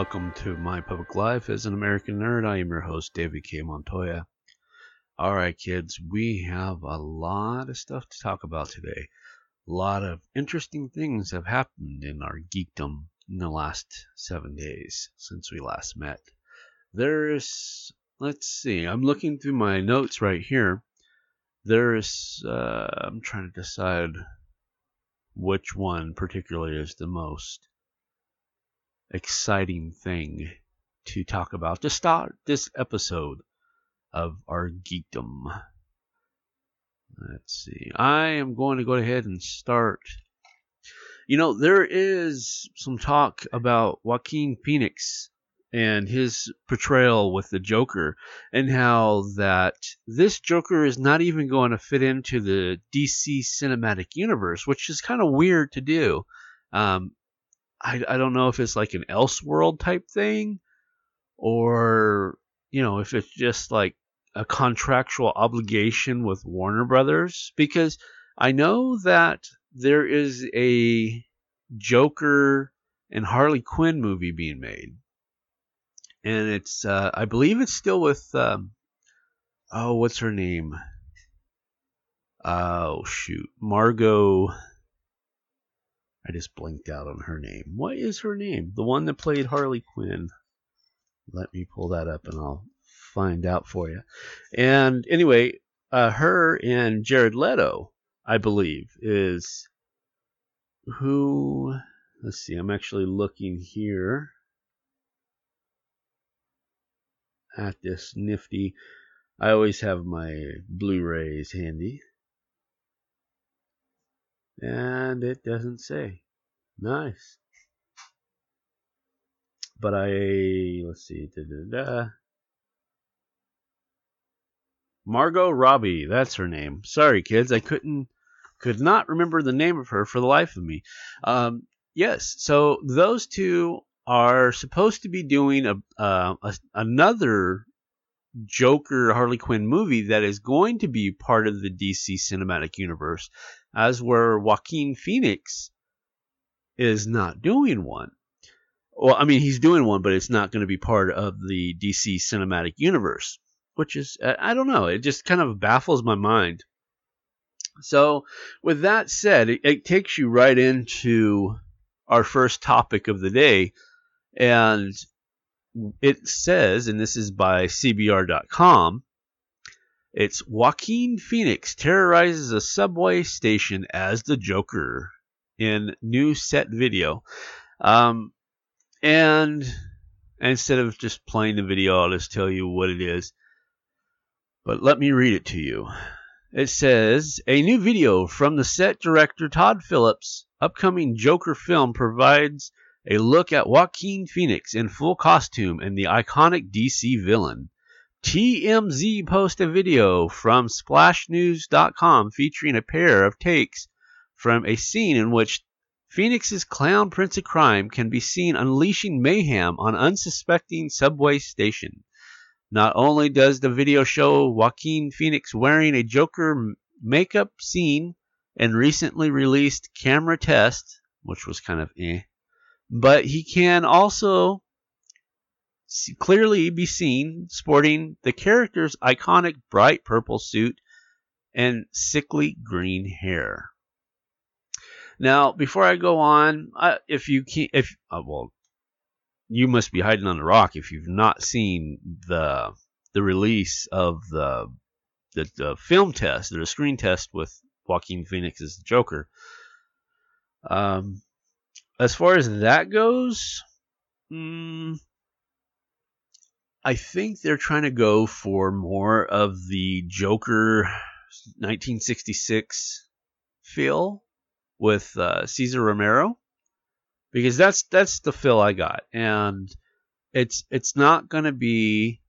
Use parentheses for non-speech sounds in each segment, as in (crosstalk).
Welcome to My Public Life as an American Nerd. I am your host, David K. Montoya. All right, kids, we have a lot of stuff to talk about today. A lot of interesting things have happened in our geekdom in the last seven days since we last met. There's, let's see, I'm looking through my notes right here. There's, uh, I'm trying to decide which one particularly is the most exciting thing to talk about to start this episode of our geekdom. Let's see. I am going to go ahead and start. You know, there is some talk about Joaquin Phoenix and his portrayal with the Joker, and how that this Joker is not even going to fit into the DC cinematic universe, which is kind of weird to do. Um, I, I don't know if it's like an Elseworld type thing or, you know, if it's just like a contractual obligation with Warner Brothers because I know that there is a Joker and Harley Quinn movie being made. And it's, uh, I believe it's still with, um, oh, what's her name? Oh, shoot. Margot. I just blinked out on her name. What is her name? The one that played Harley Quinn. Let me pull that up and I'll find out for you. And anyway, uh, her and Jared Leto, I believe, is who. Let's see, I'm actually looking here at this nifty. I always have my Blu rays handy. And it doesn't say. Nice. But I, let's see, da, da, da. Margot Robbie, that's her name. Sorry, kids, I couldn't, could not remember the name of her for the life of me. Um, yes, so those two are supposed to be doing a, uh, a another Joker Harley Quinn movie that is going to be part of the DC cinematic universe as where Joaquin Phoenix is not doing one. Well, I mean, he's doing one, but it's not going to be part of the DC cinematic universe, which is, I don't know, it just kind of baffles my mind. So, with that said, it, it takes you right into our first topic of the day, and it says, and this is by CBR.com, it's Joaquin Phoenix terrorizes a subway station as the Joker in new set video. Um, and instead of just playing the video, I'll just tell you what it is. But let me read it to you. It says A new video from the set director Todd Phillips' upcoming Joker film provides a look at Joaquin Phoenix in full costume and the iconic DC villain. TMZ post a video from splashnews.com featuring a pair of takes from a scene in which Phoenix's clown prince of crime can be seen unleashing mayhem on unsuspecting subway station. Not only does the video show Joaquin Phoenix wearing a Joker makeup scene and recently released camera test, which was kind of eh, but he can also clearly be seen sporting the character's iconic bright purple suit and sickly green hair. Now, before I go on, I, if you can, if uh, well, you must be hiding on the rock if you've not seen the the release of the the, the film test, the screen test with Joaquin Phoenix as the Joker. Um, as far as that goes, mm, I think they're trying to go for more of the Joker 1966 feel with uh, Cesar Romero because that's that's the feel I got, and it's it's not going to be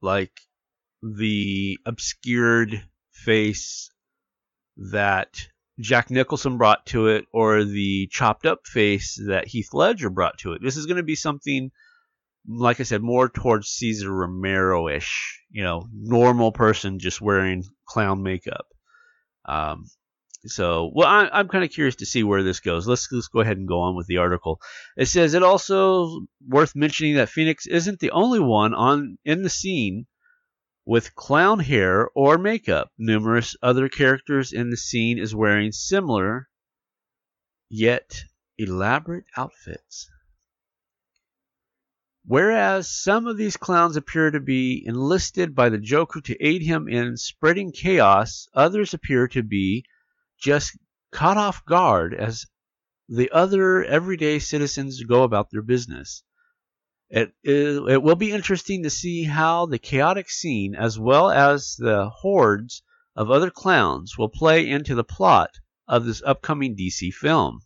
like the obscured face that Jack Nicholson brought to it or the chopped up face that Heath Ledger brought to it. This is going to be something like I said more towards Cesar Romero-ish, you know, normal person just wearing clown makeup. Um, so, well, I, I'm kind of curious to see where this goes. Let's, let's go ahead and go on with the article. It says it also worth mentioning that Phoenix isn't the only one on in the scene with clown hair or makeup. Numerous other characters in the scene is wearing similar yet elaborate outfits. Whereas some of these clowns appear to be enlisted by the Joker to aid him in spreading chaos, others appear to be just caught off guard as the other everyday citizens go about their business. It, is, it will be interesting to see how the chaotic scene, as well as the hordes of other clowns, will play into the plot of this upcoming DC film.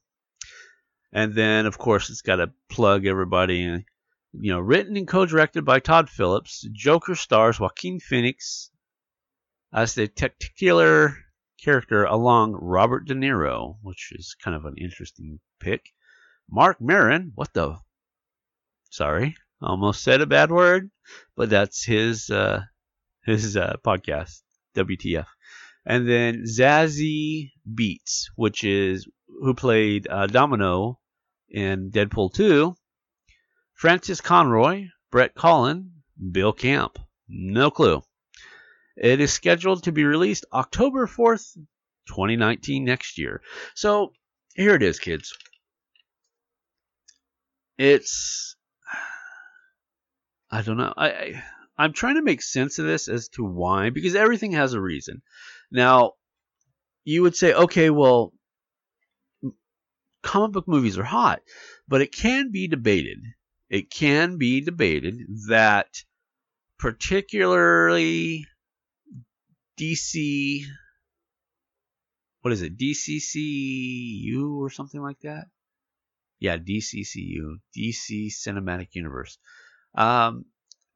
And then, of course, it's got to plug everybody. You know, written and co-directed by Todd Phillips, Joker stars Joaquin Phoenix as the titular character along Robert De Niro, which is kind of an interesting pick. Marc Maron, what the? Sorry, almost said a bad word, but that's his uh, his uh, podcast, WTF. And then Zazie Beetz, which is who played uh, Domino in Deadpool 2. Frances Conroy, Brett Cullen, Bill Camp. No clue. It is scheduled to be released October 4th, 2019, next year. So here it is, kids. It's. I don't know. I, I I'm trying to make sense of this as to why, because everything has a reason. Now, you would say, okay, well, comic book movies are hot, but it can be debated. It can be debated that particularly DC what is it DCCU or something like that? Yeah DCCU DC Cinematic Universe. Um,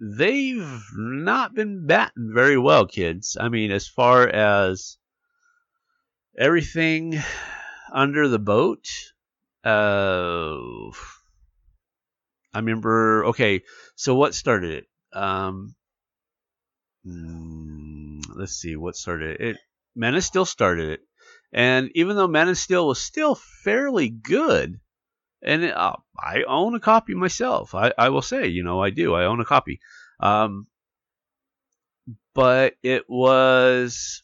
they've not been batting very well kids. I mean as far as everything (sighs) under the boat uh I remember okay so what started it um mm, let's see what started it. Man of Steel started it, and even though Man of Steel was still fairly good, and it, uh, I own a copy myself. I, I will say, you know, I do. I own a copy. Um, but it was,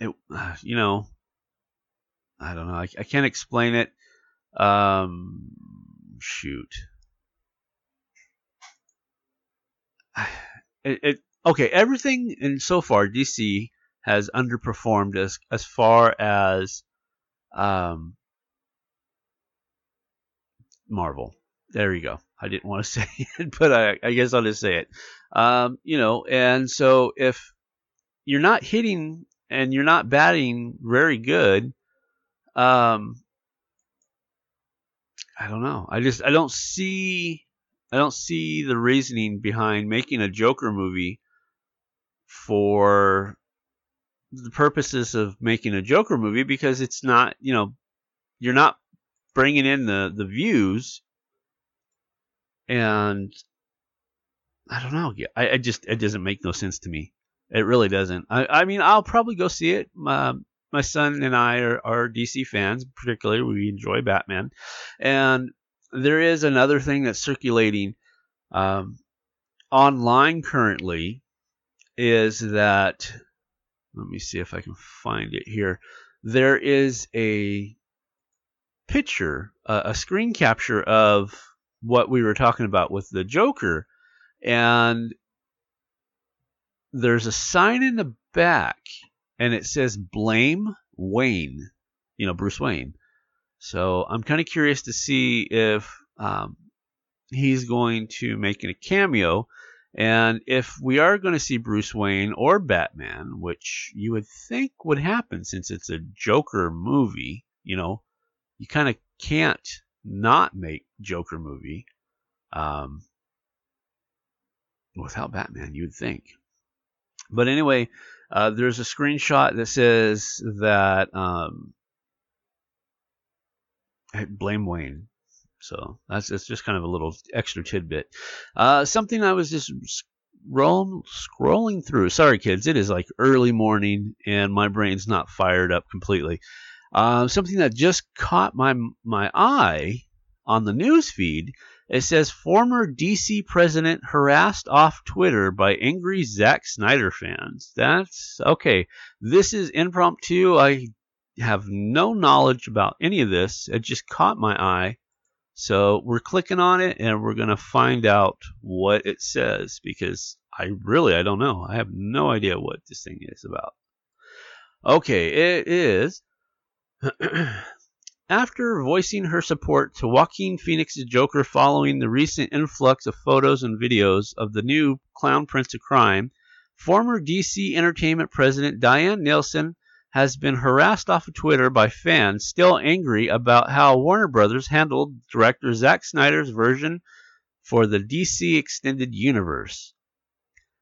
it, you know, I don't know. I, I can't explain it. Um, shoot. (sighs) it, it okay, everything in so far DC has underperformed as as far as um, Marvel. There you go. I didn't want to (laughs) say it, but I, I guess I'll just say it. Um, you know, and so if you're not hitting and you're not batting very good, um, I don't know. I just I don't see I don't see the reasoning behind making a Joker movie for the purposes of making a Joker movie because it's not, you know, you're not bringing in the the views, and I don't know. I, I just it doesn't make no sense to me. It really doesn't. I, I mean, I'll probably go see it. My, my son and I are, are DC fans, particularly we enjoy Batman, and there is another thing that's circulating um, online currently is that let me see if I can find it here. There is a picture, uh, a screen capture of what we were talking about with the Joker, and there's a sign in the back, and it says "Blame Wayne," you know, Bruce Wayne. So I'm kind of curious to see if um, he's going to make a cameo. And if we are going to see Bruce Wayne or Batman, which you would think would happen since it's a Joker movie, you know, you kind of can't not make Joker movie. Um, without Batman, you'd think. But anyway, uh, there's a screenshot that says that um, blame Wayne. So that's it's just kind of a little extra tidbit. Uh, something I was just scroll, scrolling through. Sorry, kids, it is like early morning and my brain's not fired up completely. Uh, something that just caught my my eye on the news feed. It says former DC president harassed off Twitter by angry Zack Snyder fans. That's okay. This is impromptu. I have no knowledge about any of this. It just caught my eye. So we're clicking on it and we're going to find out what it says because I really I don't know. I have no idea what this thing is about. Okay, it is (clears throat) After voicing her support to Joaquin Phoenix's Joker following the recent influx of photos and videos of the new Clown Prince of Crime, former DC Entertainment president Diane Nelson has been harassed off of Twitter by fans still angry about how Warner Brothers handled director Zack Snyder's version for the DC Extended Universe.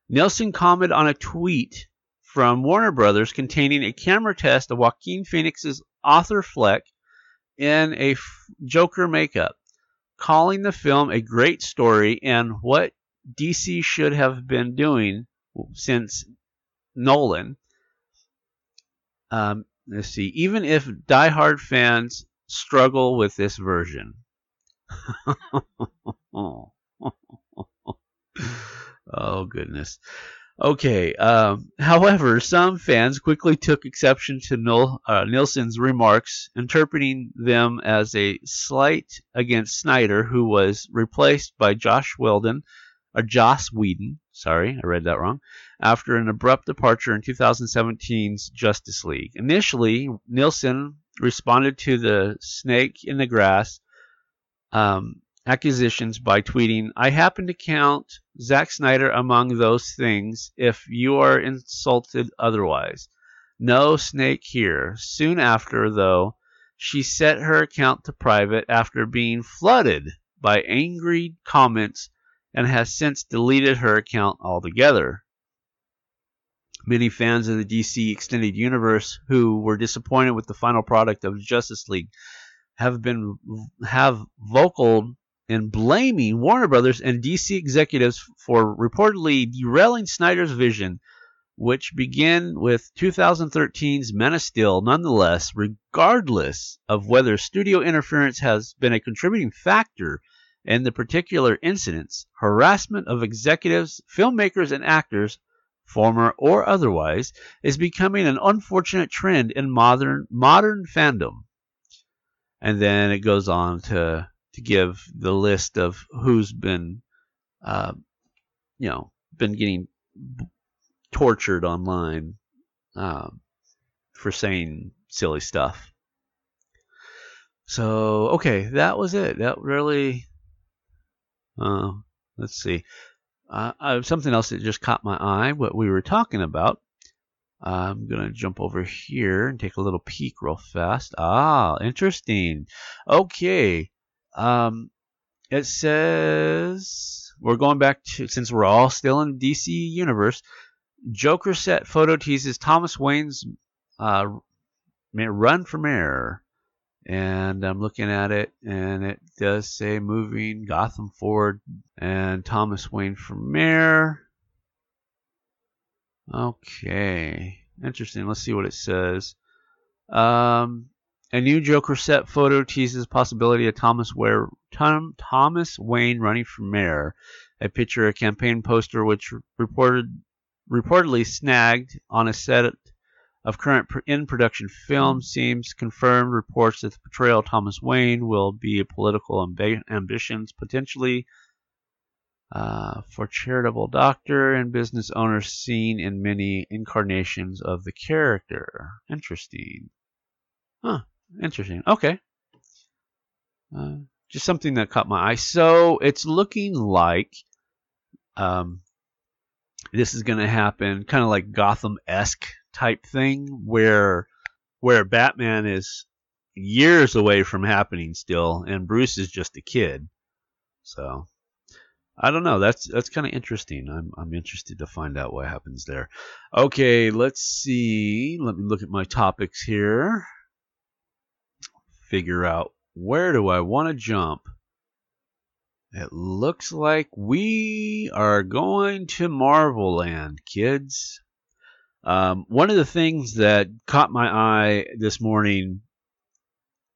Nelson commented on a tweet from Warner Brothers containing a camera test of Joaquin Phoenix's Arthur Fleck in a Joker makeup, calling the film a great story and what DC should have been doing since Nolan. Um, let's see, even if die-hard fans struggle with this version. (laughs) oh, goodness. Okay. Um, (laughs) however, some fans quickly took exception to Nil, uh, Nilsson's remarks, interpreting them as a slight against Snyder, who was replaced by Josh Weldon, or Joss Whedon. Sorry, I read that wrong. After an abrupt departure in 2017's Justice League. Initially, Nilsson responded to the snake in the grass um, accusations by tweeting, I happen to count Zack Snyder among those things if you are insulted otherwise. No snake here. Soon after, though, she set her account to private after being flooded by angry comments and has since deleted her account altogether. Many fans of the DC Extended Universe who were disappointed with the final product of Justice League have been have vocal and blaming Warner Brothers and DC executives for reportedly derailing Snyder's vision, which began with 2013's Man of Steel. Nonetheless, regardless of whether studio interference has been a contributing factor in the particular incidents, harassment of executives, filmmakers, and actors, former or otherwise, is becoming an unfortunate trend in modern modern fandom. And then it goes on to to give the list of who's been, uh, you know, been getting tortured online um, for saying silly stuff. So okay, that was it. That really. Uh, let's see. Uh, uh, something else that just caught my eye. What we were talking about. I'm to jump over here and take a little peek real fast. Ah, interesting. Okay. Um, it says we're going back to since we're all still in DC universe. Joker set photo teases Thomas Wayne's uh, run for mayor, and I'm looking at it, and it does say moving Gotham forward and Thomas Wayne for mayor. Okay, interesting. Let's see what it says. Um, a new Joker set photo teases possibility of Thomas, Ware, Tom, Thomas Wayne running for mayor. A picture, a campaign poster, which reported reportedly snagged on a set of current in production film, seems confirmed reports that the portrayal of Thomas Wayne will be political amb- ambitions, potentially uh, for charitable doctor and business owner seen in many incarnations of the character. Interesting. Huh. Interesting. Okay. Uh, just something that caught my eye. So it's looking like um, this is going to happen, kind of like Gotham esque type thing, where where Batman is years away from happening still, and Bruce is just a kid. So I don't know. That's that's kind of interesting. I'm I'm interested to find out what happens there. Okay, let's see. Let me look at my topics here. Figure out where do I want to jump. It looks like we are going to Marvel Land, kids. Um, one of the things that caught my eye this morning,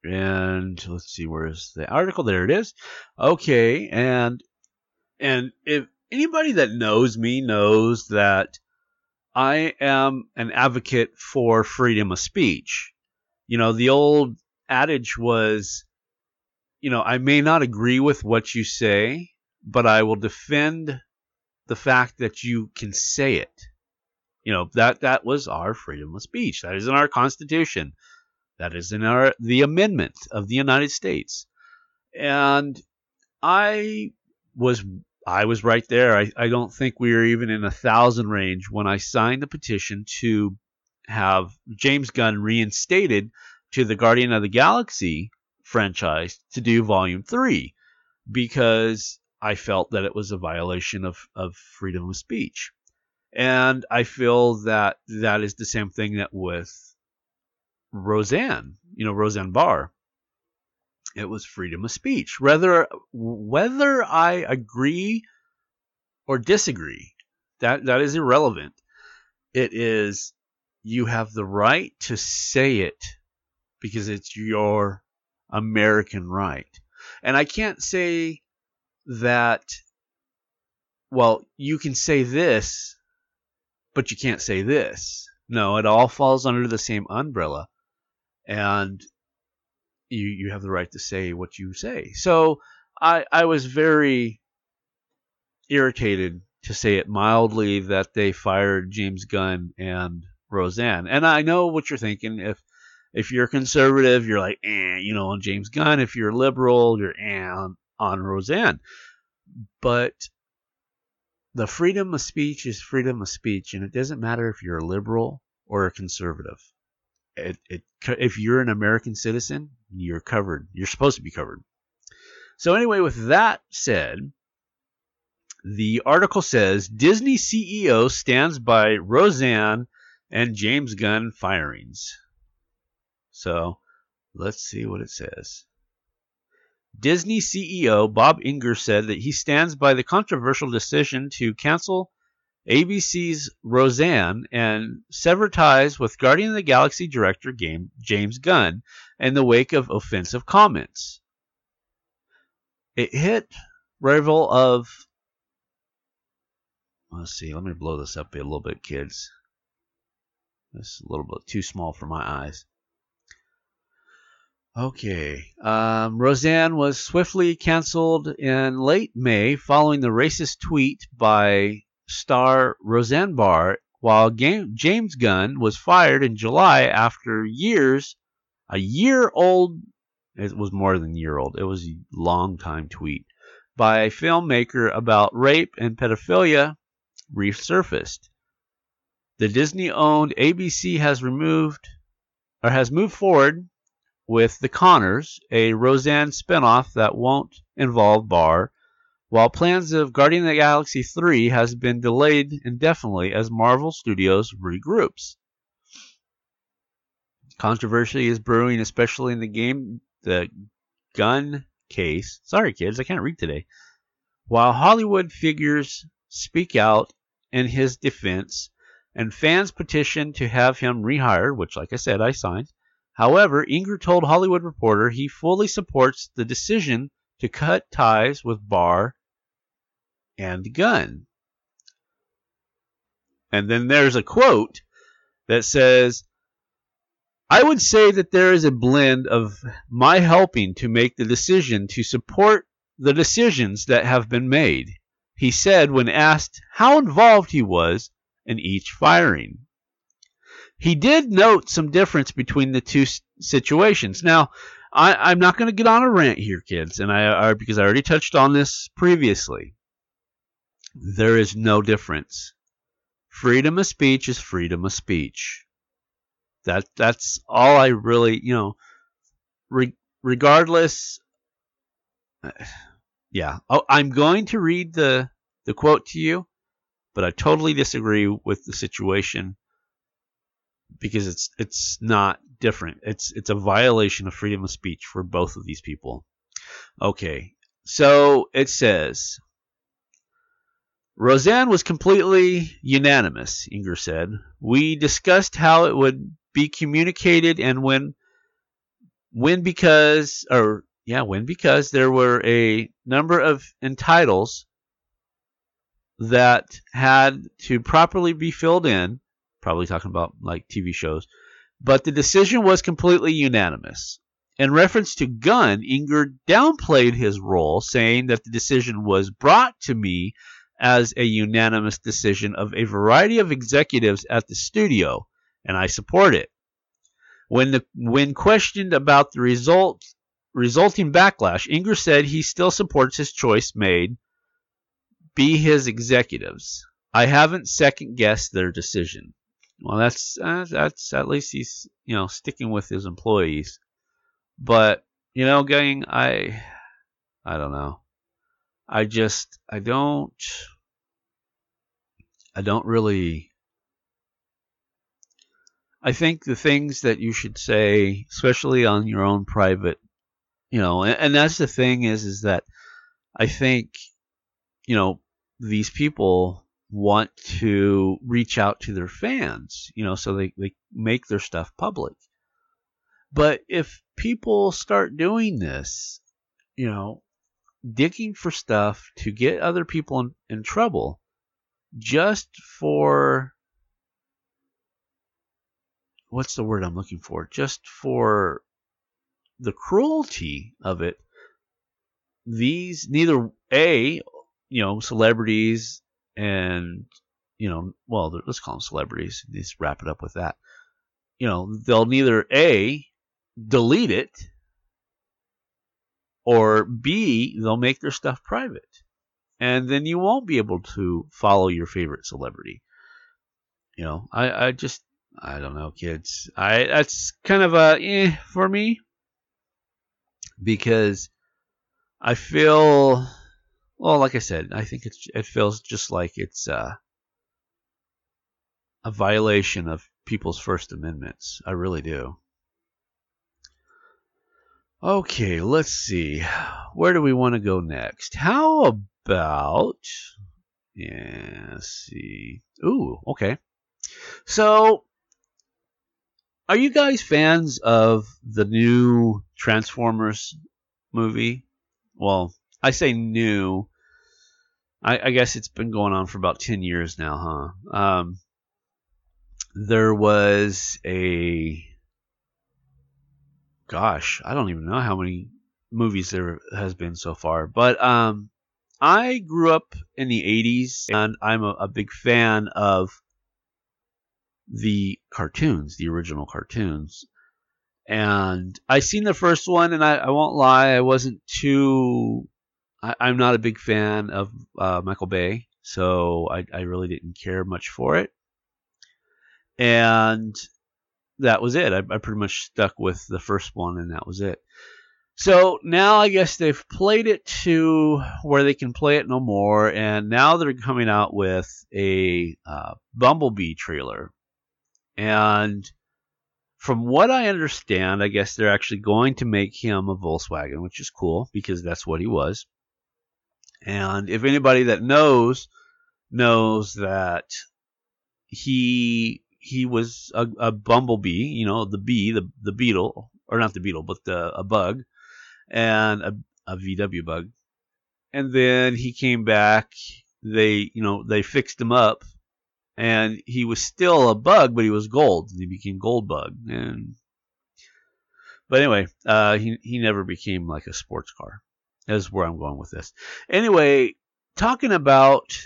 and let's see, where's the article? There it is. Okay, and and if anybody that knows me knows that I am an advocate for freedom of speech. You know, the old adage was, you know, I may not agree with what you say, but I will defend the fact that you can say it. You know, that that was our freedom of speech. That is in our constitution. That is in our the amendment of the United States. And I was I was right there. I, I don't think we were even in a thousand range when I signed the petition to have James Gunn reinstated to the Guardian of the Galaxy franchise to do Volume 3 because I felt that it was a violation of, of freedom of speech. And I feel that that is the same thing that with Roseanne, you know, Roseanne Barr it was freedom of speech. Whether whether I agree or disagree, that that is irrelevant. It is you have the right to say it because it's your American right. And I can't say that well, you can say this, but you can't say this. No, it all falls under the same umbrella. And you you have the right to say what you say. So I I was very irritated to say it mildly that they fired James Gunn and Roseanne. And I know what you're thinking. If if you're conservative, you're like, eh, you know, on James Gunn. If you're liberal, you're eh, on, on Roseanne. But the freedom of speech is freedom of speech, and it doesn't matter if you're a liberal or a conservative it, it, if you're an American citizen, you're covered. You're supposed to be covered. So, anyway, with that said, the article says Disney CEO stands by Roseanne and James Gunn firings. So, let's see what it says. Disney CEO Bob Iger said that he stands by the controversial decision to cancel ABC's Roseanne and sever ties with Guardian of the Galaxy director James Gunn in the wake of offensive comments. It hit rival of. Let's see, let me blow this up a little bit, kids. This is a little bit too small for my eyes. Okay. Um, Roseanne was swiftly canceled in late May following the racist tweet by star Roseanne Barr, while James Gunn was fired in July after years, a year old, it was more than a year old, it was a long time tweet, by a filmmaker about rape and pedophilia resurfaced. The Disney owned ABC has removed or has moved forward with The Connors, a Roseanne spinoff that won't involve Barr while plans of Guardian of the Galaxy 3 has been delayed indefinitely as Marvel Studios regroups. Controversy is brewing, especially in the game, the gun case. Sorry, kids, I can't read today. While Hollywood figures speak out in his defense, and fans petition to have him rehired, which, like I said, I signed. However, Iger told Hollywood Reporter he fully supports the decision to cut ties with Barr and Gunn. And then there's a quote that says, I would say that there is a blend of my helping to make the decision to support the decisions that have been made, he said when asked how involved he was in each firing. He did note some difference between the two situations. Now, I, am not going to get on a rant here, kids, and I, I because I already touched on this previously there is no difference. Freedom of speech is freedom of speech. That that's all I really, you know, re- regardless (sighs) yeah, oh, I'm going to read the the quote to you, but I totally disagree with the situation because it's it's not different. It's it's a violation of freedom of speech for both of these people. Okay, so it says Roseanne was completely unanimous, Inger said. We discussed how it would be communicated and when when because or yeah, when because there were a number of entitles that had to properly be filled in, probably talking about like TV shows, but the decision was completely unanimous. In reference to Gunn, Inger downplayed his role, saying that the decision was brought to me as a unanimous decision of a variety of executives at the studio, and I support it. When, the, when questioned about the result, resulting backlash, Inger said he still supports his choice made be his executives. I haven't second guessed their decision. Well, that's uh, that's at least he's you know sticking with his employees. But you know, gang, I I don't know. I just I don't I don't really I think the things that you should say, especially on your own private, you know, and, and that's the thing is is that I think you know these people want to reach out to their fans, you know, so they, they make their stuff public. But if people start doing this, you know, digging for stuff to get other people in, in trouble just for what's the word I'm looking for? Just for the cruelty of it, these neither A, you know, celebrities and you know, well, let's call them celebrities. Let's wrap it up with that. You know, they'll neither a delete it or b they'll make their stuff private, and then you won't be able to follow your favorite celebrity. You know, I I just I don't know, kids. I that's kind of a eh for me because I feel well, like I said, I think it's it feels just like it's uh, a violation of people's First Amendments. I really do. Okay, let's see. Where do we want to go next? How about yeah, see. Ooh, okay. So, are you guys fans of the new Transformers movie? Well, I say new I, I, guess it's been going on for about 10 years now, huh? Um, there was a. Gosh, I don't even know how many movies there has been so far. But um, I grew up in the 80s, and I'm a, a big fan of the cartoons, the original cartoons. And I seen the first one, and I, I won't lie, I wasn't too I, am not a big fan of uh, Michael Bay, so I, I really didn't care much for it. And that was it. I, I pretty much stuck with the first one, and that was it. So now I guess they've played it to where they can play it no more, and now they're coming out with a uh, Bumblebee trailer. And from what I understand, I guess they're actually going to make him a Volkswagen, which is cool because that's what he was. And if anybody that knows knows that he he was a, a bumblebee, you know, the bee, the the beetle, or not the beetle, but the a bug, and a, a VW bug. And then he came back. They, you know, they fixed him up, and he was still a bug, but he was gold. And he became gold bug. And but anyway, uh, he he never became like a sports car is where I'm going with this. Anyway, talking about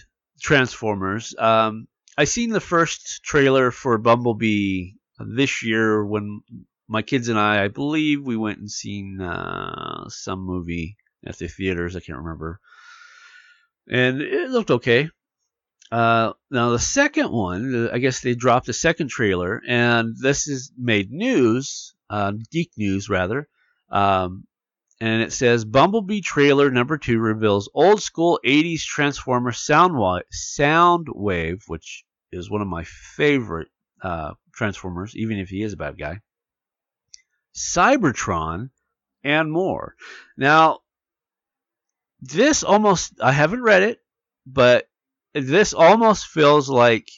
Transformers, um, I seen the first trailer for Bumblebee this year when my kids and I, I believe, we went and seen uh, some movie at the theaters. I can't remember, and it looked okay. Uh, now the second one, I guess they dropped a second trailer, and this is made news, uh, geek news rather. Um, and it says Bumblebee trailer number two reveals old school 80s Transformer sound, wa- wave, which is one of my favorite uh, Transformers, even if he is a bad guy. Cybertron, and more. Now, this almost, I haven't read it, but this almost feels like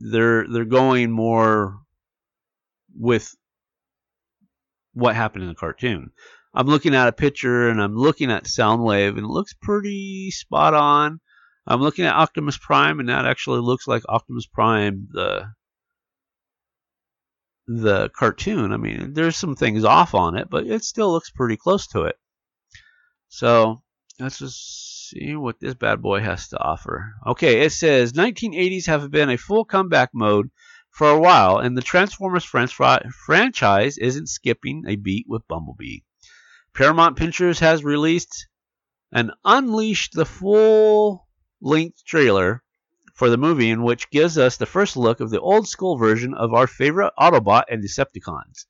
they're they're going more with what happened in the cartoon. I'm looking at a picture and I'm looking at Soundwave and it looks pretty spot on. I'm looking at Optimus Prime and that actually looks like Optimus Prime the the cartoon. I mean, there's some things off on it, but it still looks pretty close to it. So let's just see what this bad boy has to offer. Okay, it says 1980s have been a full comeback mode for a while, and the Transformers franchise isn't skipping a beat with Bumblebee. Paramount Pictures has released and unleashed the full length trailer for the movie, in which gives us the first look of the old school version of our favorite Autobot and Decepticons.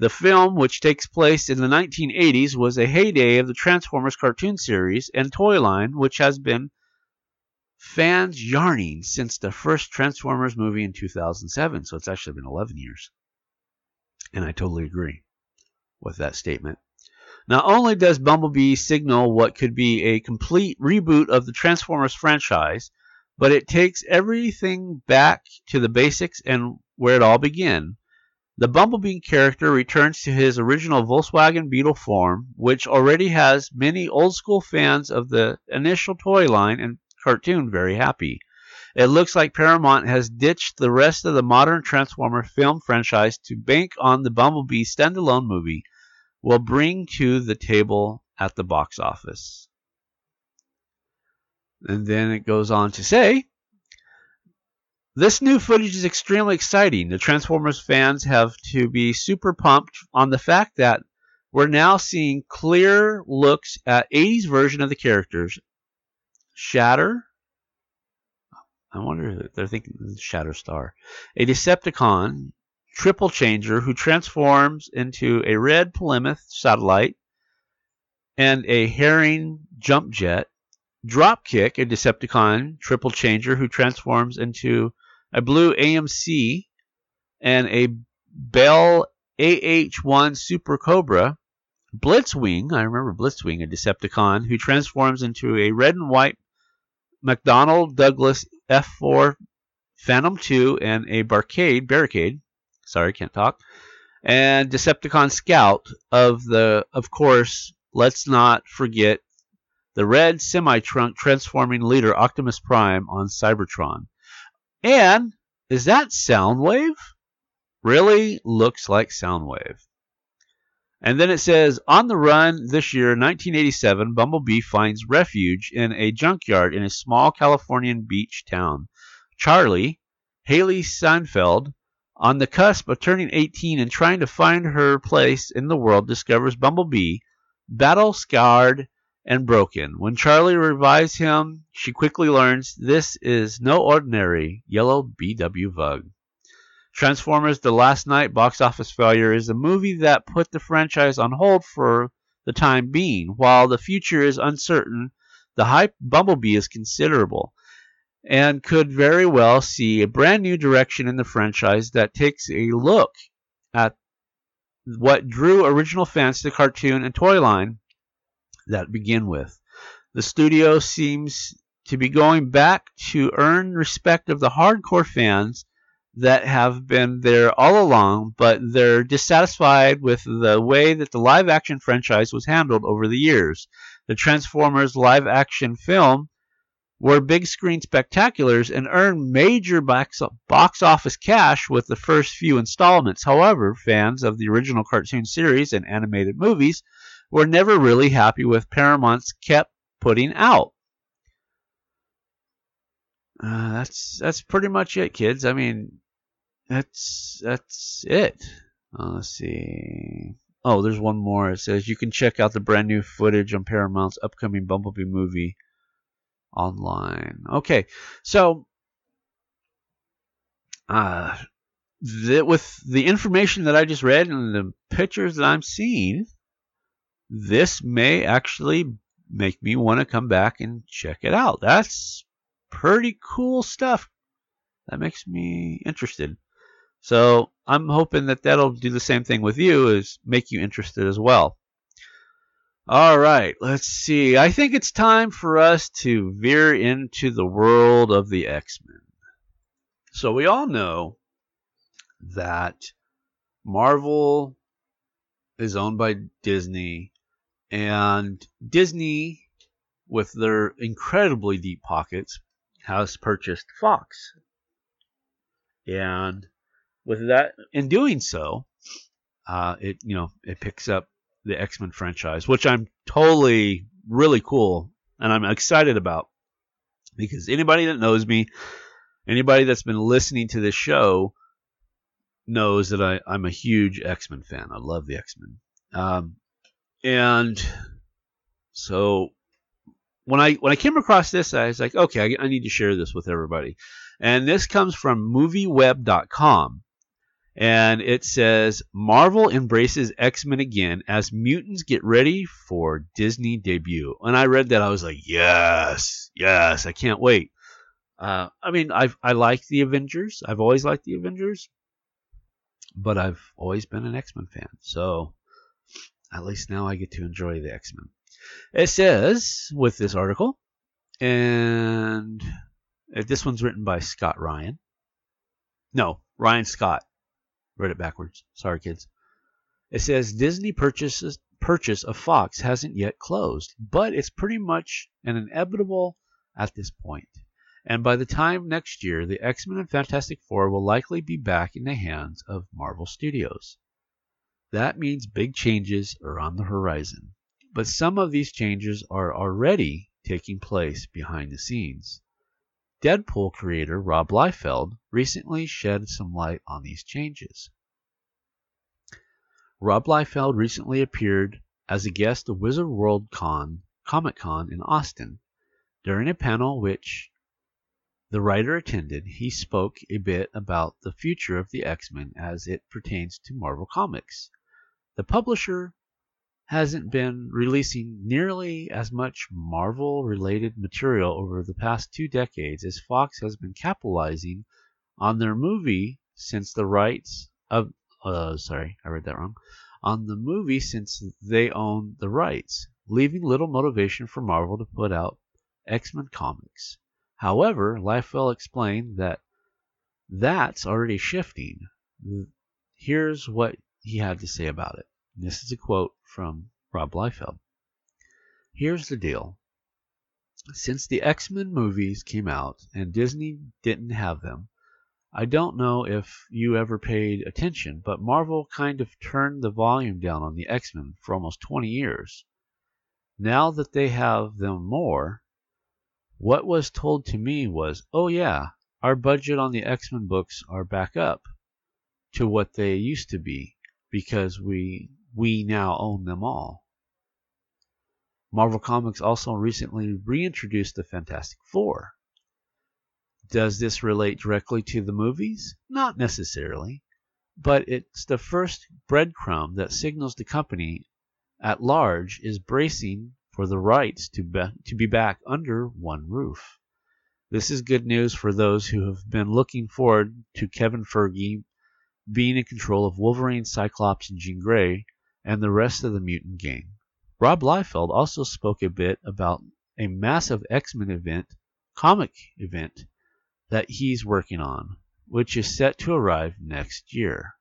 The film, which takes place in the 1980s, was a heyday of the Transformers cartoon series and toy line, which has been fans yarning since the first Transformers movie in 2007. So it's actually been 11 years. And I totally agree with that statement. Not only does Bumblebee signal what could be a complete reboot of the Transformers franchise, but it takes everything back to the basics and where it all began. The Bumblebee character returns to his original Volkswagen Beetle form, which already has many old school fans of the initial toy line and cartoon very happy. It looks like Paramount has ditched the rest of the modern Transformer film franchise to bank on the Bumblebee standalone movie will bring to the table at the box office. And then it goes on to say this new footage is extremely exciting. The Transformers fans have to be super pumped on the fact that we're now seeing clear looks at 80s version of the characters. Shatter. I wonder if they're thinking Shatterstar. A Decepticon triple changer who transforms into a red Plymouth satellite and a Harrier jump jet Dropkick, a Decepticon triple changer who transforms into a blue AMC and a Bell AH1 Super Cobra. Blitzwing, I remember Blitzwing, a Decepticon who transforms into a red and white McDonnell Douglas F4 Phantom 2 and a Barcade, Barricade, sorry, can't talk, and Decepticon Scout of the, of course, let's not forget the red semi-trunk transforming leader Optimus Prime on Cybertron. And is that Soundwave? Really looks like Soundwave. And then it says, on the run this year, 1987, Bumblebee finds refuge in a junkyard in a small Californian beach town. Charlie, Hailee Steinfeld, on the cusp of turning 18 and trying to find her place in the world, discovers Bumblebee, battle scarred and broken. When Charlie revives him, she quickly learns this is no ordinary yellow VW Bug. Transformers The Last Knight box office failure is a movie that put the franchise on hold for the time being. While the future is uncertain, the hype Bumblebee is considerable and could very well see a brand new direction in the franchise that takes a look at what drew original fans to the cartoon and toy line that begin with. The studio seems to be going back to earn respect of the hardcore fans that have been there all along, but they're dissatisfied with the way that the live action franchise was handled over the years. The Transformers live action film were big screen spectaculars and earned major box, box office cash with the first few installments. However, fans of the original cartoon series and animated movies were never really happy with Paramount's kept putting out. Uh, that's that's pretty much it, kids. I mean, that's that's it. Uh, let's see. Oh, there's one more. It says you can check out the brand new footage on Paramount's upcoming Bumblebee movie online. Okay, so uh, with the information that I just read and the pictures that I'm seeing, this may actually make me want to come back and check it out. That's pretty cool stuff. That makes me interested. So I'm hoping that that'll do the same thing with you, is make you interested as well. All right, let's see. I think it's time for us to veer into the world of the X Men. So we all know that Marvel is owned by Disney, and Disney, with their incredibly deep pockets, has purchased Fox. And with that, in doing so, uh, it you know it picks up the X Men franchise, which I'm totally really cool and I'm excited about because anybody that knows me, anybody that's been listening to this show, knows that I, I'm a huge X Men fan. I love the X Men, um, and so when I when I came across this, I was like, okay, I, I need to share this with everybody. And this comes from MovieWeb.com. And it says Marvel embraces X Men again as mutants get ready for Disney debut. And I read that, I was like, yes, yes, I can't wait. Uh, I mean, I I like the Avengers. I've always liked the Avengers, but I've always been an X Men fan. So at least now I get to enjoy the X Men. It says with this article, and this one's written by Scott Ryan. No, Ryan Scott. Read it backwards. Sorry, kids. It says Disney purchases purchase of Fox hasn't yet closed, but it's pretty much an inevitable at this point. And by the time next year, the X-Men and Fantastic Four will likely be back in the hands of Marvel Studios. That means big changes are on the horizon. But some of these changes are already taking place behind the scenes. Deadpool creator Rob Liefeld recently shed some light on these changes. Rob Liefeld recently appeared as a guest at Wizard World Con Comic Con in Austin. During a panel which the writer attended, he spoke a bit about the future of the X-Men as it pertains to Marvel Comics. The publisher hasn't been releasing nearly as much Marvel related material over the past two decades as Fox has been capitalizing on their movie since the rights of uh, sorry, I read that wrong. On the movie since they own the rights, leaving little motivation for Marvel to put out X-Men comics. However, Liefeld explained that that's already shifting. Here's what he had to say about it. This is a quote from Rob Liefeld. Here's the deal. Since the X-Men movies came out and Disney didn't have them, I don't know if you ever paid attention, but Marvel kind of turned the volume down on the X-Men for almost 20 years. Now that they have them more, what was told to me was, oh yeah, our budget on the X-Men books are back up to what they used to be because we we now own them all. Marvel Comics also recently reintroduced the Fantastic Four. Does this relate directly to the movies? Not necessarily, but it's the first breadcrumb that signals the company at large is bracing for the rights to be, to be back under one roof. This is good news for those who have been looking forward to Kevin Feige being in control of Wolverine, Cyclops, and Jean Grey and the rest of the mutant gang. Rob Liefeld also spoke a bit about a massive X-Men event, comic event, that he's working on, which is set to arrive next year.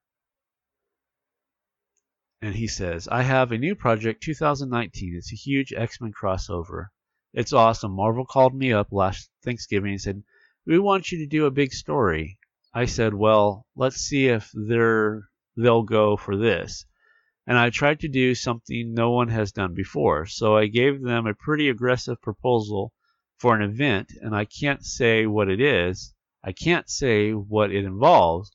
And he says, I have a new project 2019. It's a huge X-Men crossover. It's awesome. Marvel called me up last Thanksgiving and said, "We want you to do a big story." I said, "Well, let's see if they're they'll go for this." And I tried to do something no one has done before. So I gave them a pretty aggressive proposal for an event, and I can't say what it is. I can't say what it involves.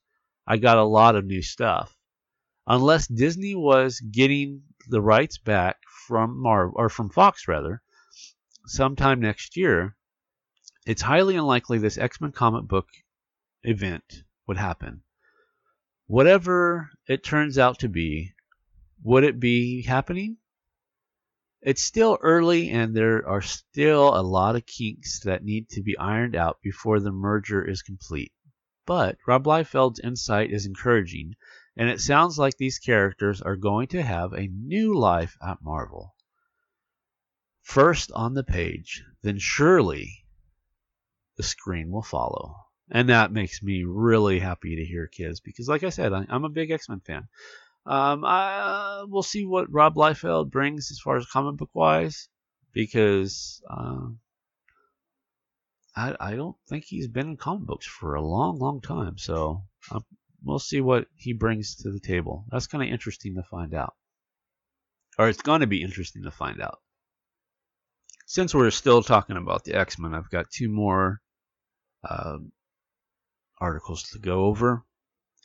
I got a lot of new stuff. Unless Disney was getting the rights back from Marvel or from Fox rather, sometime next year, it's highly unlikely this X-Men comic book event would happen. Whatever it turns out to be, would it be happening? It's still early, and there are still a lot of kinks that need to be ironed out before the merger is complete. But Rob Liefeld's insight is encouraging, and it sounds like these characters are going to have a new life at Marvel. First on the page, then surely the screen will follow. And that makes me really happy to hear, kids, because like I said, I, am a big X Men fan. Um, I, uh, we'll see what Rob Liefeld brings as far as comic book wise, because uh, I, I don't think he's been in comic books for a long, long time. So um, we'll see what he brings to the table. That's kind of interesting to find out, or it's going to be interesting to find out. Since we're still talking about the X Men, I've got two more uh, articles to go over,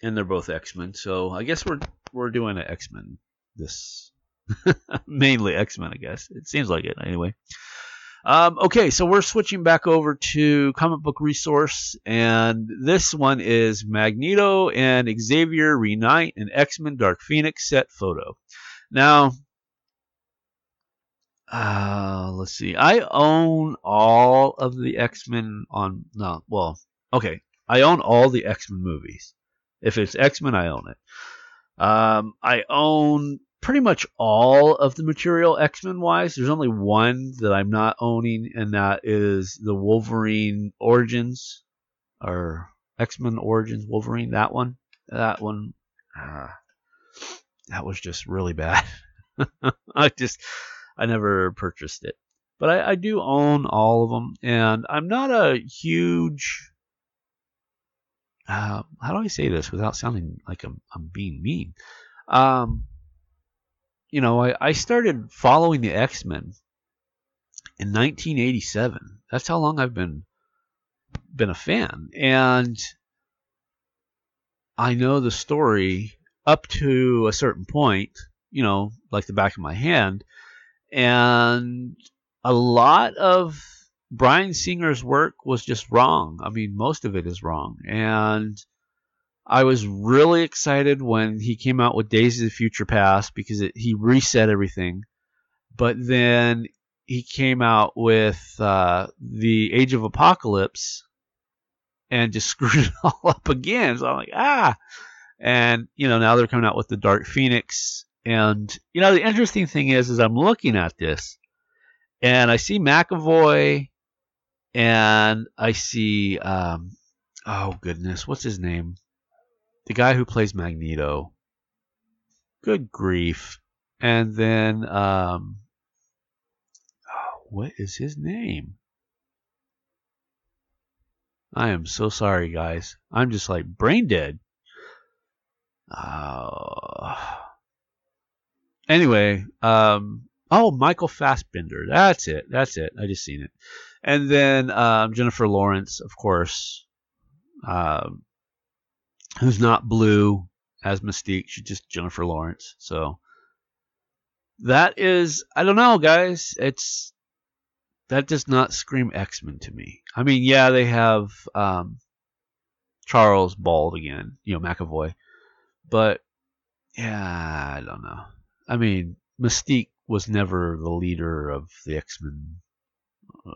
and they're both X Men. So I guess we're we're doing an X Men this (laughs) mainly X Men. I guess it seems like it anyway. Um, okay, so we're switching back over to comic book resource, and this one is Magneto and Xavier reunite in X Men Dark Phoenix set photo. Now, uh, let's see. I own all of the X Men on no, well, okay. I own all the X Men movies. If it's X Men, I own it. Um, I own pretty much all of the material X Men wise. There's only one that I'm not owning, and that is the Wolverine Origins or X Men Origins Wolverine. That one. That one. Uh, that was just really bad. (laughs) I just I never purchased it, but I, I do own all of them, and I'm not a huge uh, how do I say this without sounding like I'm, I'm being mean? Um, you know, I, I started following the X Men in 1987. That's how long I've been been a fan, and I know the story up to a certain point. You know, like the back of my hand, and a lot of Bryan Singer's work was just wrong. I mean, most of it is wrong. And I was really excited when he came out with Days of the Future Past because it, he reset everything. But then he came out with uh, the Age of Apocalypse and just (laughs) screwed it all up again. So I'm like, ah. And you know, now they're coming out with the Dark Phoenix. And you know, the interesting thing is, is I'm looking at this, and I see McAvoy and I see, um, oh goodness, what's his name? The guy who plays Magneto. Good grief! And then, um, oh, what is his name? I am so sorry, guys. I'm just like brain dead. Uh, anyway, um, oh, Michael Fassbender. That's it. That's it. I just seen it. And then um, Jennifer Lawrence, of course, um, who's not blue as Mystique. She's just Jennifer Lawrence. So that is, I don't know, guys. It's that does not scream X Men to me. I mean, yeah, they have um, Charles Bald again, you know, McAvoy, but yeah, I don't know. I mean, Mystique was never the leader of the X Men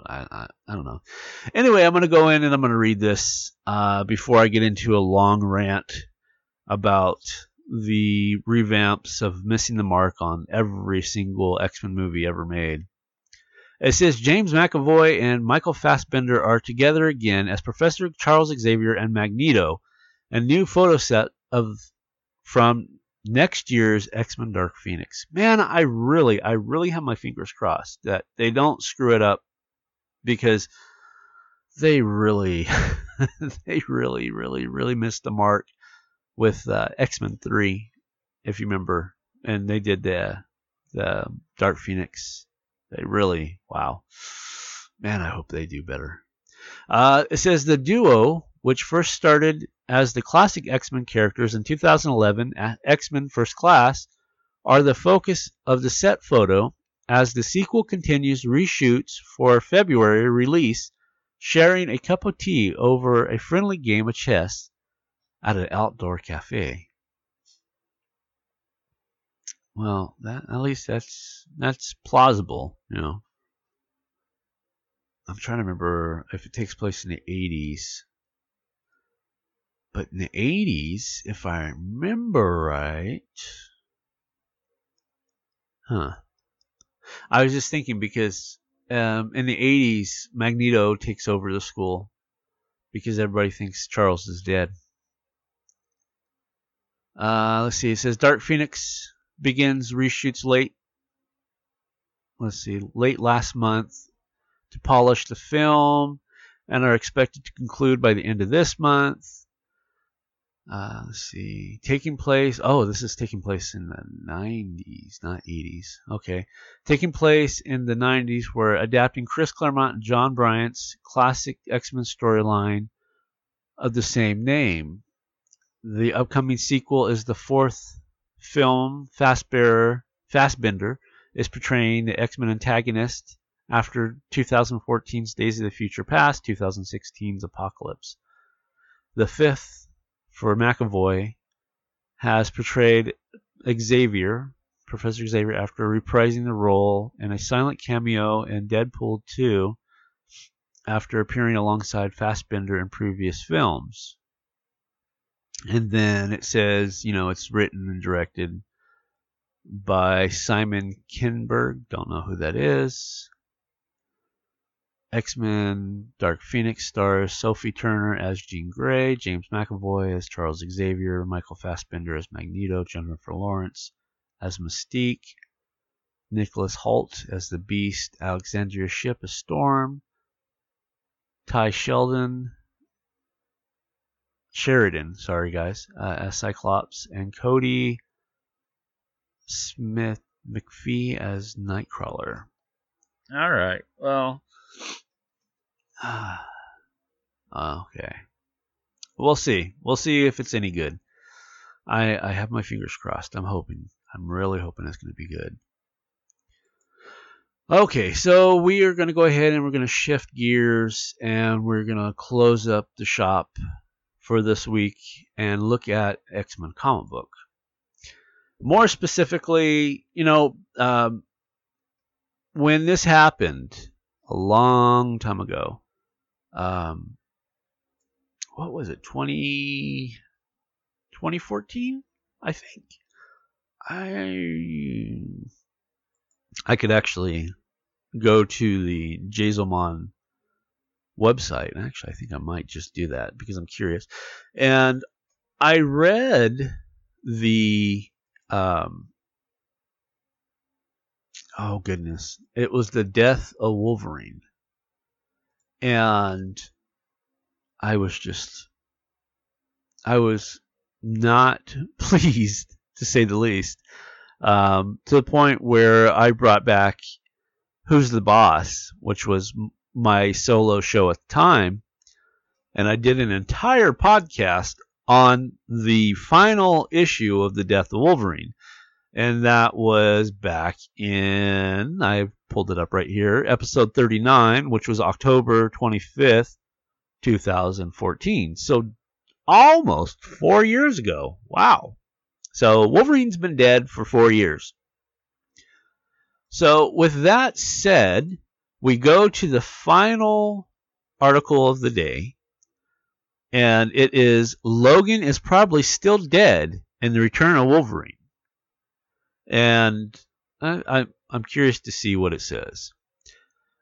I, I, I, don't know. Anyway, I'm going to go in and I'm going to read this uh, before I get into a long rant about the revamps of missing the mark on every single X Men movie ever made. It says James McAvoy and Michael Fassbender are together again as Professor Charles Xavier and Magneto, a new photo set of from next year's X-Men Dark Phoenix. Man, I really, I really have my fingers crossed that they don't screw it up because they really, (laughs) they really, really, really missed the mark with uh, X Men Three, if you remember, and they did the the Dark Phoenix. They really, wow, man, I hope they do better. Uh, it says the duo, which first started as the classic X Men characters in 2011 uh, X Men First Class, are the focus of the set photo as the sequel continues reshoots for February release, sharing a cup of tea over a friendly game of chess at an outdoor cafe. well, that at least that's that's plausible, you know. I'm trying to remember if it takes place in the 80s. But in the 80s, if I remember right, huh? I was just thinking because um, in the 80s, Magneto takes over the school because everybody thinks Charles is dead. Uh, let's see. It says Dark Phoenix begins reshoots late. Let's see, late last month to polish the film, and are expected to conclude by the end of this month. Uh, let's see, taking place. Oh, this is taking place in the 90s, not 80s. Okay, taking place in the 90s, we're adapting Chris Claremont and John Bryant's classic X-Men storyline of the same name. The upcoming sequel is the fourth film. Fastbearer, Fassbender is portraying the X-Men antagonist after 2014's Days of the Future Past, 2016's Apocalypse. The fifth, for McAvoy, has portrayed Xavier, Professor Xavier, after reprising the role in a silent cameo in Deadpool 2 after appearing alongside Fassbender in previous films. And then it says, you know, it's written and directed by Simon Kinberg. Don't know who that is. X Men Dark Phoenix stars Sophie Turner as Jean Grey, James McAvoy as Charles Xavier, Michael Fassbender as Magneto, Jennifer Lawrence as Mystique, Nicholas Hoult as the Beast, Alexandria Shipp as Storm, Ty Sheldon, Sheridan, sorry guys, uh, as Cyclops, and Kodi Smith McPhee as Nightcrawler. All right, well. (sighs) okay. We'll see. We'll see if it's any good. I I have my fingers crossed. I'm hoping. I'm really hoping it's going to be good. Okay, so we are going to go ahead and we're going to shift gears and we're going to close up the shop for this week and look at X Men comic book. More specifically, you know, um, when this happened a long time ago, um, what was it, 20, 2014, I think. I I could actually go to the Jazomon website. Actually, I think I might just do that because I'm curious. And I read the um, oh goodness, it was the death of Wolverine, and I was just, I was not (laughs) pleased to say the least, um, to the point where I brought back Who's the Boss, which was my solo show at the time, and I did an entire podcast on the final issue of the Death of Wolverine and that was back in I pulled it up right here, episode 39, which was October 25th, 2014. So almost 4 years ago. Wow. So Wolverine's been dead for 4 years. So with that said, we go to the final article of the day and it is Logan is probably still dead in the return of Wolverine and I, I'm curious to see what it says.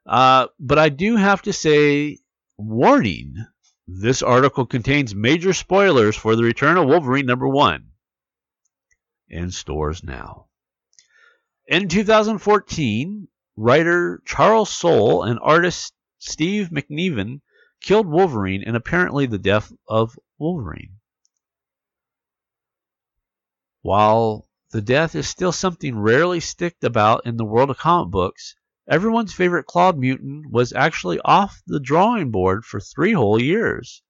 Uh, but I do have to say, warning: this article contains major spoilers for the Return of Wolverine number one. In stores now. In 2014, writer Charles Soule and artist Steve McNiven killed Wolverine in apparently the death of Wolverine. While the death is still something rarely sticked about in the world of comic books. Everyone's favorite Clawed mutant was actually off the drawing board for three whole years,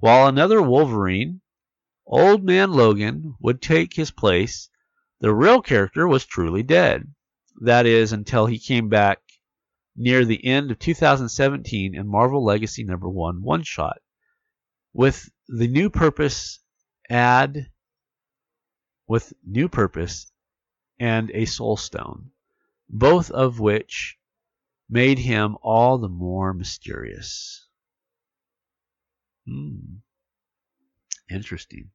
while another Wolverine, Old Man Logan, would take his place. The real character was truly dead. That is, until he came back near the end of 2017 in Marvel Legacy number 1 one shot. With the new purpose add with new purpose and a soul stone, both of which made him all the more mysterious. Hmm. Interesting.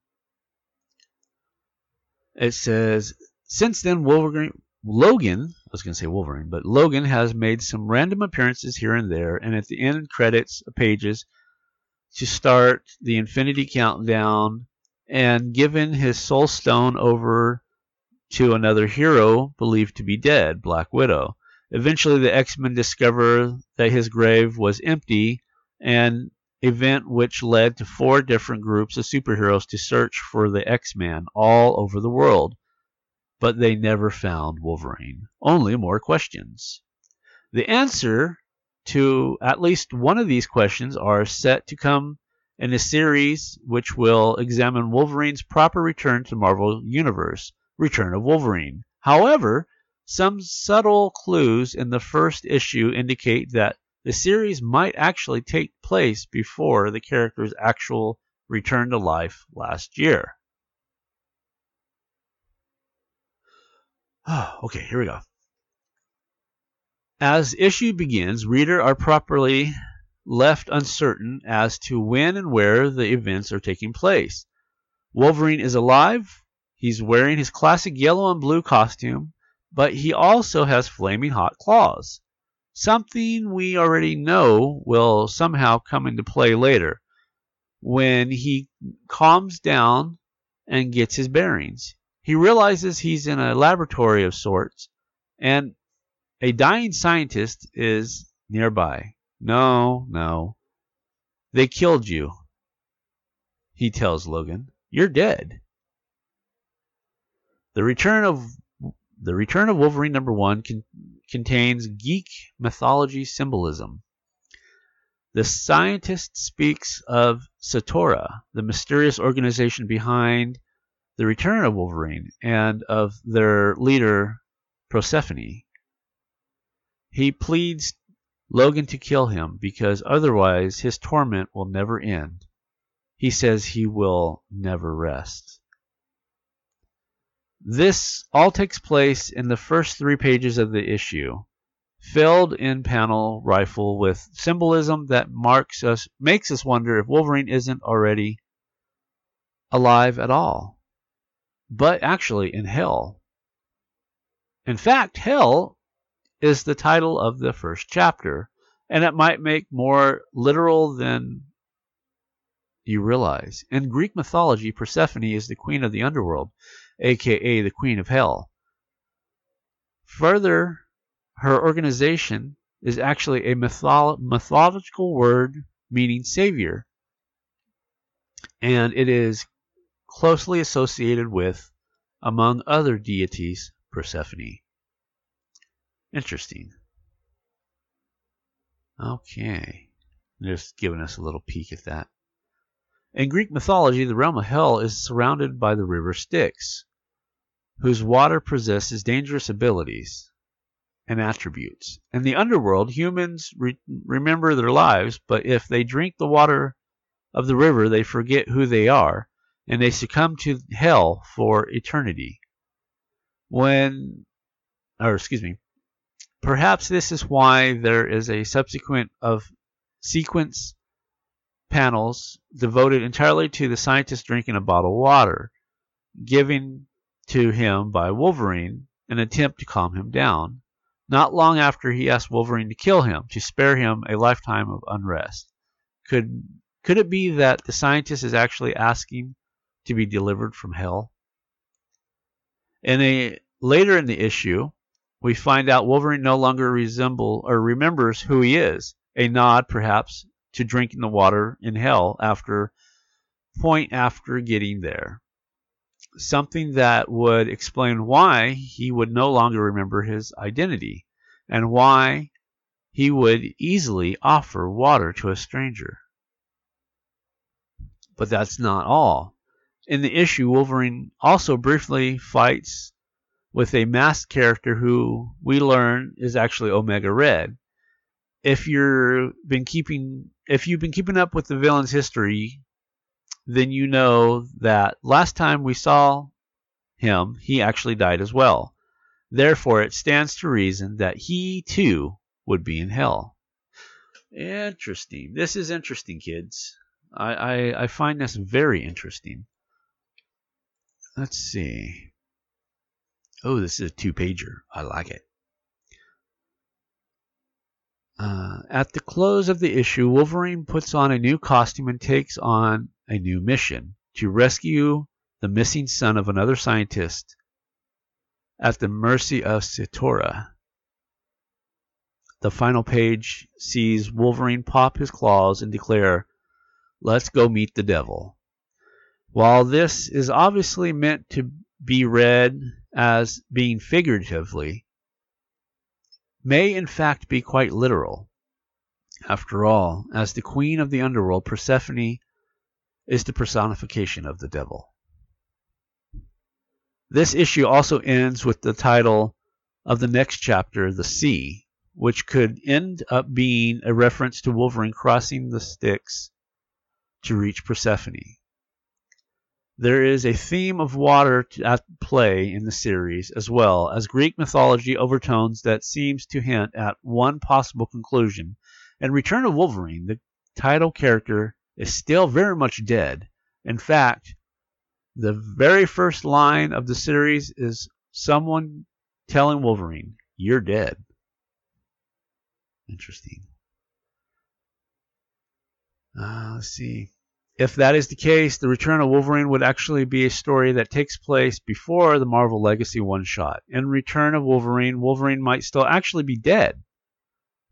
It says, since then, Wolverine, Logan, I was going to say Wolverine, but Logan has made some random appearances here and there, and at the end credits pages to start the Infinity Countdown and given his soul stone over to another hero believed to be dead, Black Widow. Eventually, the X Men discover that his grave was empty, an event which led to four different groups of superheroes to search for the X Men all over the world but they never found Wolverine. Only more questions. The answer to at least one of these questions are set to come in a series which will examine Wolverine's proper return to Marvel Universe, Return of Wolverine. However, some subtle clues in the first issue indicate that the series might actually take place before the character's actual return to life last year. (sighs) okay, here we go. As issue begins, reader are properly left uncertain as to when and where the events are taking place. Wolverine is alive. He's wearing his classic yellow and blue costume, but he also has flaming hot claws. Something we already know will somehow come into play later when he calms down and gets his bearings. He realizes he's in a laboratory of sorts, and a dying scientist is nearby. No, no. They killed you, he tells Logan. You're dead. The return of the return of Wolverine number one con- contains geek mythology symbolism. The scientist speaks of Soteira, the mysterious organization behind the return of Wolverine and of their leader Persephone. He pleads Logan to kill him because otherwise his torment will never end. He says he will never rest. This all takes place in the first three pages of the issue, filled in panel rifle with symbolism that marks us makes us wonder if Wolverine isn't already alive at all but actually in hell. In fact, hell is the title of the first chapter, and it might make more literal than you realize. In Greek mythology, Persephone is the queen of the underworld, aka the queen of hell. Further, her organization is actually a mytholo- mythological word meaning savior, and it is closely associated with, among other deities, Persephone. Interesting. Okay. Just giving us a little peek at that. In Greek mythology, the realm of hell is surrounded by the river Styx, whose water possesses dangerous abilities and attributes. In the underworld, humans re- remember their lives, but if they drink the water of the river, they forget who they are and they succumb to hell for eternity. When, or excuse me, perhaps this is why there is a subsequent of sequence panels devoted entirely to the scientist drinking a bottle of water, given to him by Wolverine in an attempt to calm him down. Not long after he asked Wolverine to kill him, to spare him a lifetime of unrest. Could could it be that the scientist is actually asking to be delivered from hell. And a, later in the issue, we find out Wolverine no longer resemble or remembers who he is. A nod, perhaps, to drinking the water in hell after point after getting there. Something that would explain why he would no longer remember his identity and why he would easily offer water to a stranger. But that's not all. In the issue, Wolverine also briefly fights with a masked character who we learn is actually Omega Red. If you're been keeping if you've been keeping up with the villain's history, then you know that last time we saw him, he actually died as well. Therefore, it stands to reason that he too would be in hell. Interesting. This is interesting, kids. I, I, I find this very interesting. Let's see. Oh, this is a two pager. I like it. Uh, at the close of the issue, Wolverine puts on a new costume and takes on a new mission to rescue the missing son of another scientist at the mercy of Soteira. The final page sees Wolverine pop his claws and declare, Let's go meet the devil. While this is obviously meant to be read as being figuratively, may in fact be quite literal. After all, as the queen of the underworld, Persephone is the personification of the devil. This issue also ends with the title of the next chapter, The Sea, which could end up being a reference to Wolverine crossing the Styx to reach Persephone. There is a theme of water at play in the series, as well as Greek mythology overtones that seems to hint at one possible conclusion. In Return of Wolverine, the title character is still very much dead. In fact, the very first line of the series is someone telling Wolverine, You're dead. Interesting. Uh, let's see. If that is the case, the return of Wolverine would actually be a story that takes place before the Marvel Legacy one shot. In Return of Wolverine, Wolverine might still actually be dead,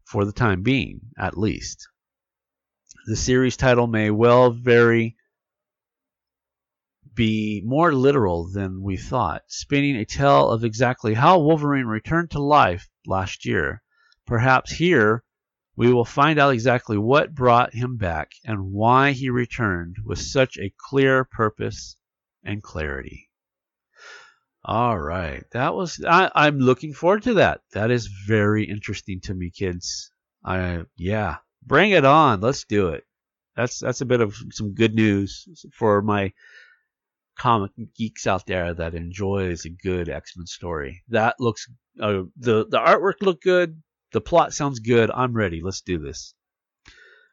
for the time being, at least. The series title may well vary be more literal than we thought, spinning a tale of exactly how Wolverine returned to life last year. Perhaps here we will find out exactly what brought him back and why he returned with such a clear purpose and clarity. All right, that was I, I'm looking forward to that. That is very interesting to me, kids. I yeah, bring it on. Let's do it. That's that's a bit of some good news for my comic geeks out there that enjoys a good X-Men story. That looks uh, the the artwork looked good. The plot sounds good. I'm ready. Let's do this.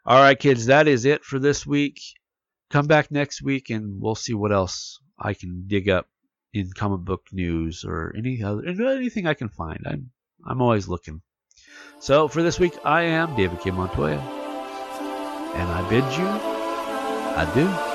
All right, kids. That is it for this week. Come back next week and we'll see what else I can dig up in comic book news or any other anything I can find. I'm I'm always looking. So for this week, I am David K. Montoya, and I bid you adieu.